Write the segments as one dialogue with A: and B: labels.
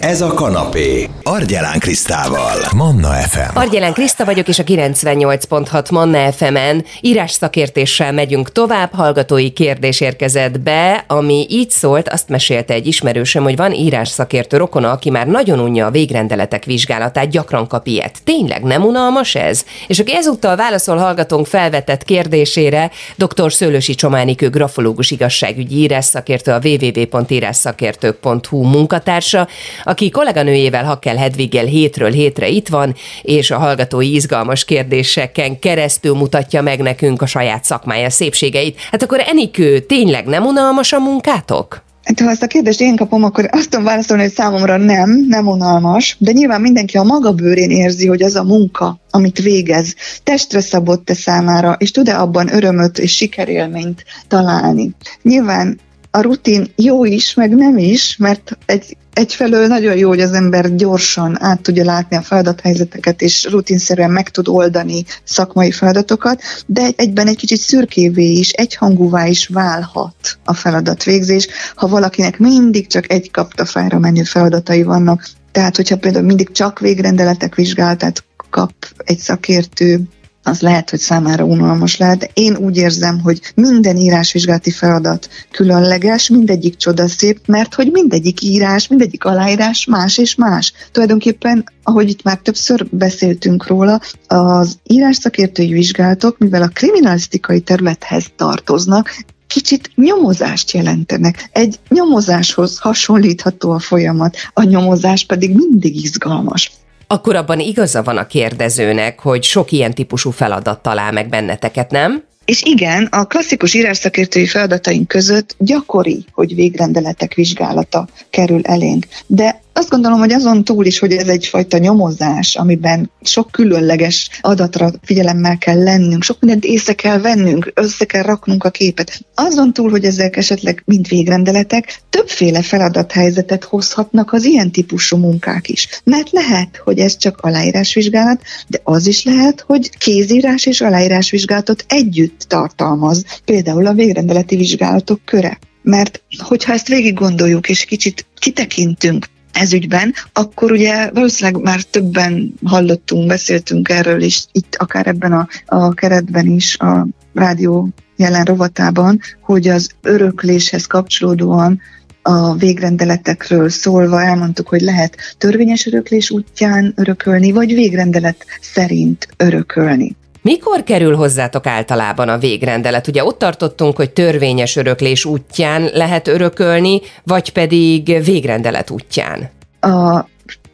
A: Ez a kanapé. Argyelán Krisztával. Manna FM.
B: Argyelán Kriszta vagyok, és a 98.6 Manna FM-en írás szakértéssel megyünk tovább. Hallgatói kérdés érkezett be, ami így szólt, azt mesélte egy ismerősöm, hogy van írás szakértő rokona, aki már nagyon unja a végrendeletek vizsgálatát, gyakran kap ilyet. Tényleg nem unalmas ez? És aki ezúttal válaszol hallgatónk felvetett kérdésére, dr. Szőlősi Csománikő grafológus igazságügyi írás szakértő, a www.írásszakértők.hu munkatársa, aki kolléganőjével Hakkel Hedviggel hétről hétre itt van, és a hallgatói izgalmas kérdéseken keresztül mutatja meg nekünk a saját szakmája szépségeit. Hát akkor Enikő, tényleg nem unalmas a munkátok?
C: Hát, ha ezt a kérdést én kapom, akkor azt tudom válaszolni, hogy számomra nem, nem unalmas, de nyilván mindenki a maga bőrén érzi, hogy az a munka, amit végez, testre szabott te számára, és tud-e abban örömöt és sikerélményt találni. Nyilván a rutin jó is, meg nem is, mert egy, egyfelől nagyon jó, hogy az ember gyorsan át tudja látni a feladathelyzeteket, és rutinszerűen meg tud oldani szakmai feladatokat, de egyben egy kicsit szürkévé is, egyhangúvá is válhat a feladatvégzés, ha valakinek mindig csak egy kaptafájra menő feladatai vannak. Tehát, hogyha például mindig csak végrendeletek vizsgálatát kap egy szakértő, az lehet, hogy számára unalmas lehet. Én úgy érzem, hogy minden írásvizsgálati feladat különleges, mindegyik csodaszép, mert hogy mindegyik írás, mindegyik aláírás más és más. Tulajdonképpen, ahogy itt már többször beszéltünk róla, az írásszakértői vizsgálatok, mivel a kriminalisztikai területhez tartoznak, kicsit nyomozást jelentenek. Egy nyomozáshoz hasonlítható a folyamat, a nyomozás pedig mindig izgalmas
B: akkor abban igaza van a kérdezőnek, hogy sok ilyen típusú feladat talál meg benneteket, nem?
C: És igen, a klasszikus írásszakértői feladataink között gyakori, hogy végrendeletek vizsgálata kerül elénk. De azt gondolom, hogy azon túl is, hogy ez egyfajta nyomozás, amiben sok különleges adatra figyelemmel kell lennünk, sok mindent észre kell vennünk, össze kell raknunk a képet. Azon túl, hogy ezek esetleg mind végrendeletek, többféle feladathelyzetet hozhatnak az ilyen típusú munkák is. Mert lehet, hogy ez csak aláírásvizsgálat, de az is lehet, hogy kézírás és aláírásvizsgálatot együtt tartalmaz, például a végrendeleti vizsgálatok köre. Mert hogyha ezt végig gondoljuk és kicsit kitekintünk ez ügyben, akkor ugye valószínűleg már többen hallottunk, beszéltünk erről is, itt akár ebben a, a keretben is, a rádió jelen rovatában, hogy az örökléshez kapcsolódóan a végrendeletekről szólva elmondtuk, hogy lehet törvényes öröklés útján örökölni, vagy végrendelet szerint örökölni.
B: Mikor kerül hozzátok általában a végrendelet? Ugye ott tartottunk, hogy törvényes öröklés útján lehet örökölni, vagy pedig végrendelet útján?
C: A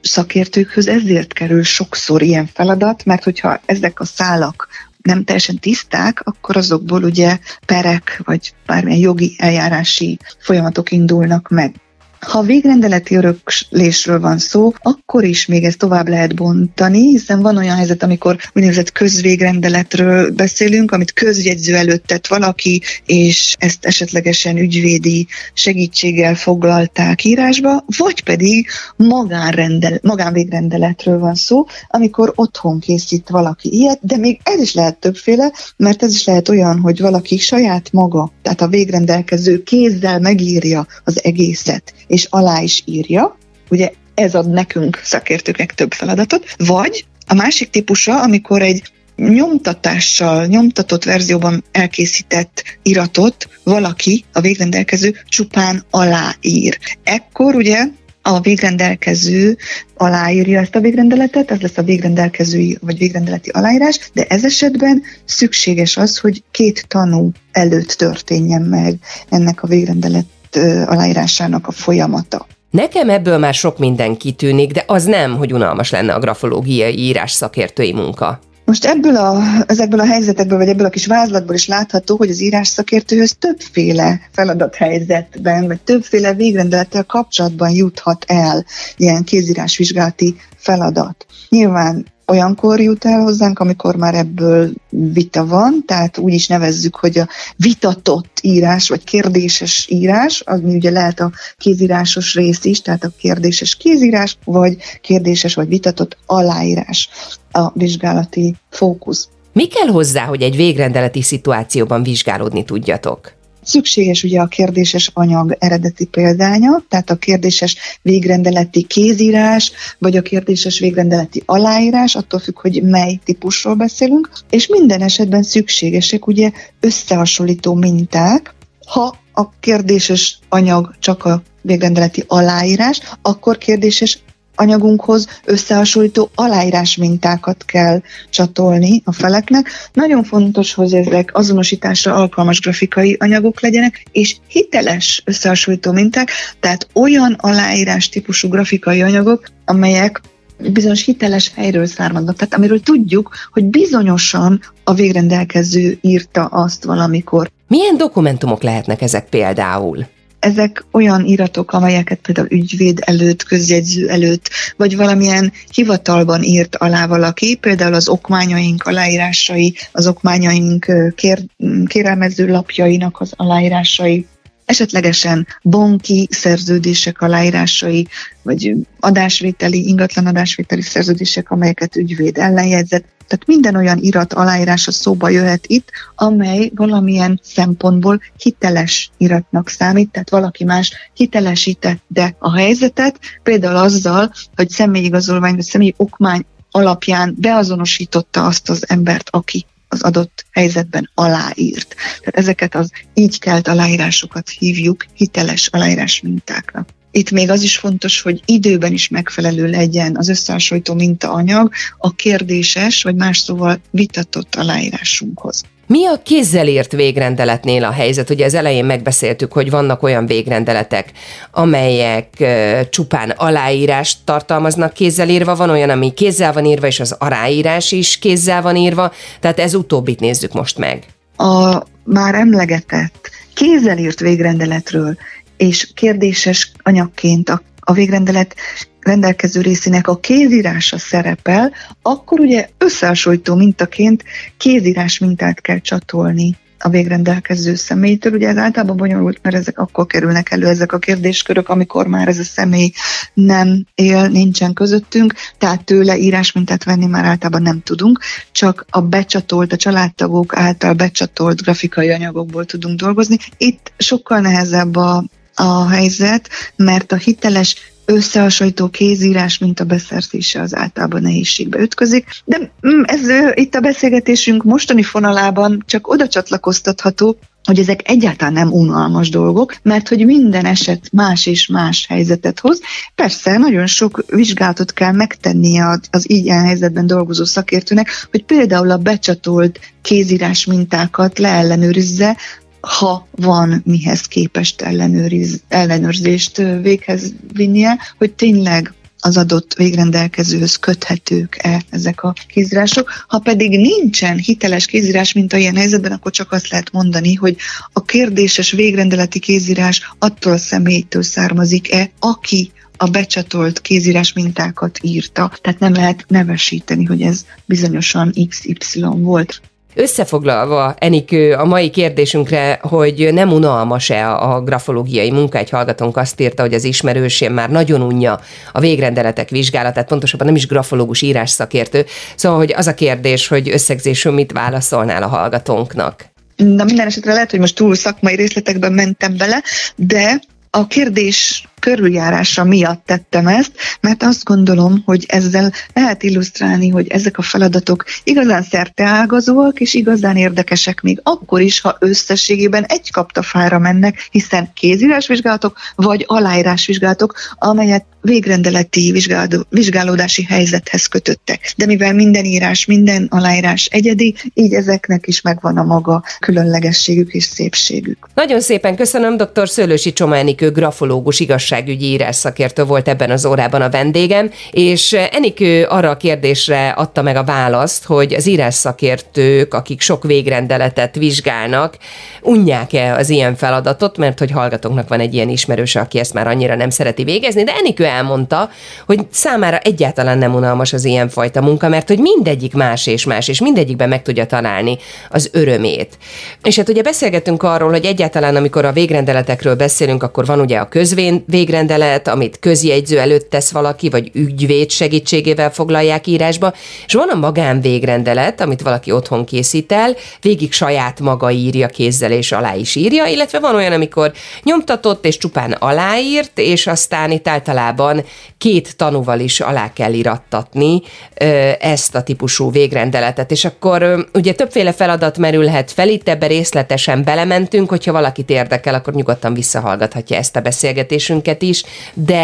C: szakértőkhöz ezért kerül sokszor ilyen feladat, mert hogyha ezek a szálak nem teljesen tiszták, akkor azokból ugye perek vagy bármilyen jogi eljárási folyamatok indulnak meg. Ha végrendeleti öröklésről van szó, akkor is még ezt tovább lehet bontani, hiszen van olyan helyzet, amikor úgynevezett közvégrendeletről beszélünk, amit közjegyző előtt tett valaki, és ezt esetlegesen ügyvédi segítséggel foglalták írásba, vagy pedig magánrendel, magánvégrendeletről van szó, amikor otthon készít valaki ilyet, de még ez is lehet többféle, mert ez is lehet olyan, hogy valaki saját maga, tehát a végrendelkező kézzel megírja az egészet, és alá is írja, ugye ez ad nekünk szakértőknek több feladatot, vagy a másik típusa, amikor egy nyomtatással, nyomtatott verzióban elkészített iratot valaki, a végrendelkező csupán aláír. Ekkor ugye a végrendelkező aláírja ezt a végrendeletet, ez lesz a végrendelkezői vagy végrendeleti aláírás, de ez esetben szükséges az, hogy két tanú előtt történjen meg ennek a végrendelet aláírásának a folyamata.
B: Nekem ebből már sok minden kitűnik, de az nem, hogy unalmas lenne a grafológiai írás szakértői munka.
C: Most ebből a, ezekből a helyzetekből, vagy ebből a kis vázlatból is látható, hogy az írás szakértőhöz többféle feladathelyzetben, vagy többféle végrendelettel kapcsolatban juthat el ilyen kézírásvizsgálati feladat. Nyilván olyankor jut el hozzánk, amikor már ebből vita van, tehát úgy is nevezzük, hogy a vitatott írás, vagy kérdéses írás, az ugye lehet a kézírásos rész is, tehát a kérdéses kézírás, vagy kérdéses vagy vitatott aláírás a vizsgálati fókusz.
B: Mi kell hozzá, hogy egy végrendeleti szituációban vizsgálódni tudjatok?
C: Szükséges ugye a kérdéses anyag eredeti példánya, tehát a kérdéses végrendeleti kézírás, vagy a kérdéses végrendeleti aláírás, attól függ, hogy mely típusról beszélünk, és minden esetben szükségesek ugye összehasonlító minták, ha a kérdéses anyag csak a végrendeleti aláírás, akkor kérdéses anyagunkhoz összehasonlító aláírás mintákat kell csatolni a feleknek. Nagyon fontos, hogy ezek azonosításra alkalmas grafikai anyagok legyenek, és hiteles összehasonlító minták, tehát olyan aláírás típusú grafikai anyagok, amelyek bizonyos hiteles helyről származnak, tehát amiről tudjuk, hogy bizonyosan a végrendelkező írta azt valamikor.
B: Milyen dokumentumok lehetnek ezek például?
C: Ezek olyan iratok, amelyeket például ügyvéd előtt, közjegyző előtt, vagy valamilyen hivatalban írt alá valaki, például az okmányaink aláírásai, az okmányaink kér, kérelmező lapjainak az aláírásai, esetlegesen banki szerződések aláírásai, vagy adásvételi, ingatlan adásvételi szerződések, amelyeket ügyvéd ellenjegyzett. Tehát minden olyan irat aláírása szóba jöhet itt, amely valamilyen szempontból hiteles iratnak számít, tehát valaki más hitelesítette a helyzetet, például azzal, hogy személyigazolvány vagy személyi okmány alapján beazonosította azt az embert, aki az adott helyzetben aláírt. Tehát ezeket az így kelt aláírásokat hívjuk hiteles aláírás mintáknak. Itt még az is fontos, hogy időben is megfelelő legyen az összehasonlító mintaanyag a kérdéses, vagy más szóval vitatott aláírásunkhoz.
B: Mi a kézzel írt végrendeletnél a helyzet? Ugye az elején megbeszéltük, hogy vannak olyan végrendeletek, amelyek csupán aláírást tartalmaznak kézzel írva, van olyan, ami kézzel van írva, és az aláírás is kézzel van írva, tehát ez utóbbit nézzük most meg.
C: A már emlegetett kézzel írt végrendeletről és kérdéses anyagként a, a végrendelet rendelkező részének a kézírása szerepel, akkor ugye összehasonlító mintaként kézírás mintát kell csatolni a végrendelkező személytől. Ugye ez általában bonyolult, mert ezek akkor kerülnek elő ezek a kérdéskörök, amikor már ez a személy nem él, nincsen közöttünk, tehát tőle írásmintát venni már általában nem tudunk, csak a becsatolt, a családtagok által becsatolt grafikai anyagokból tudunk dolgozni. Itt sokkal nehezebb a, a helyzet, mert a hiteles összehasonlító kézírás, mint a beszerzése az általában nehézségbe ütközik. De mm, ez itt a beszélgetésünk mostani fonalában csak oda csatlakoztatható, hogy ezek egyáltalán nem unalmas dolgok, mert hogy minden eset más és más helyzetet hoz. Persze nagyon sok vizsgálatot kell megtennie az ilyen helyzetben dolgozó szakértőnek, hogy például a becsatolt kézírás mintákat leellenőrizze, ha van mihez képest ellenőriz, ellenőrzést véghez vinnie, hogy tényleg az adott végrendelkezőhöz köthetők-e ezek a kézírások. Ha pedig nincsen hiteles kézírás, mint a ilyen helyzetben, akkor csak azt lehet mondani, hogy a kérdéses végrendeleti kézírás attól a személytől származik-e, aki a becsatolt kézírás mintákat írta. Tehát nem lehet nevesíteni, hogy ez bizonyosan XY volt.
B: Összefoglalva, Enikő, a mai kérdésünkre, hogy nem unalmas-e a grafológiai munka, egy hallgatónk azt írta, hogy az ismerősém már nagyon unja a végrendeletek vizsgálatát, pontosabban nem is grafológus írás szakértő. Szóval, hogy az a kérdés, hogy összegzésül mit válaszolnál a hallgatónknak?
C: Na minden esetre lehet, hogy most túl szakmai részletekben mentem bele, de a kérdés körüljárása miatt tettem ezt, mert azt gondolom, hogy ezzel lehet illusztrálni, hogy ezek a feladatok igazán szerteágazóak és igazán érdekesek még akkor is, ha összességében egy kaptafára mennek, hiszen kézírásvizsgálatok vagy aláírásvizsgálatok, amelyet végrendeleti vizsgálódási helyzethez kötöttek. De mivel minden írás, minden aláírás egyedi, így ezeknek is megvan a maga különlegességük és szépségük.
B: Nagyon szépen köszönöm, dr. Szőlősi Csoma Enikő, grafológus, igazságügyi írás szakértő volt ebben az órában a vendégem, és Enikő arra a kérdésre adta meg a választ, hogy az írás szakértők, akik sok végrendeletet vizsgálnak, unják-e az ilyen feladatot, mert hogy hallgatóknak van egy ilyen ismerőse, aki ezt már annyira nem szereti végezni, de Enikő elmondta, hogy számára egyáltalán nem unalmas az ilyen fajta munka, mert hogy mindegyik más és más, és mindegyikben meg tudja találni az örömét. És hát ugye beszélgetünk arról, hogy egyáltalán amikor a végrendeletekről beszélünk, akkor van ugye a közvén végrendelet, amit közjegyző előtt tesz valaki, vagy ügyvéd segítségével foglalják írásba, és van a magán végrendelet, amit valaki otthon készít el, végig saját maga írja kézzel és alá is írja, illetve van olyan, amikor nyomtatott és csupán aláírt, és aztán itt általában két tanúval is alá kell irattatni ezt a típusú végrendeletet. És akkor ugye többféle feladat merülhet fel, itt ebbe részletesen belementünk, hogyha valakit érdekel, akkor nyugodtan visszahallgathatja ezt a beszélgetésünket is, de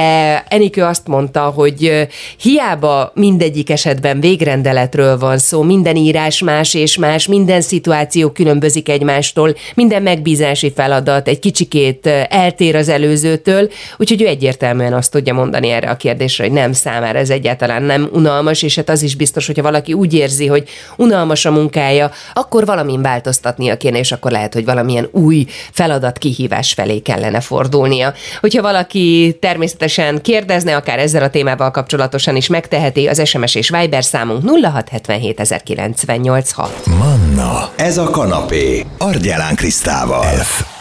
B: Enikő azt mondta, hogy hiába mindegyik esetben végrendeletről van szó, minden írás más és más, minden szituáció különbözik egymástól, minden megbízási feladat egy kicsikét eltér az előzőtől, úgyhogy ő egyértelműen azt tudja mondani erre a kérdésre, hogy nem számára ez egyáltalán nem unalmas, és hát az is biztos, hogyha valaki úgy érzi, hogy unalmas a munkája, akkor valamin változtatnia kéne, és akkor lehet, hogy valamilyen új feladat kihívás felé kellene fordulnia. Hogyha valaki természetesen kérdezne, akár ezzel a témával kapcsolatosan is megteheti, az SMS és Viber számunk 0677
A: Manna, ez a kanapé, Argyelán Krisztával.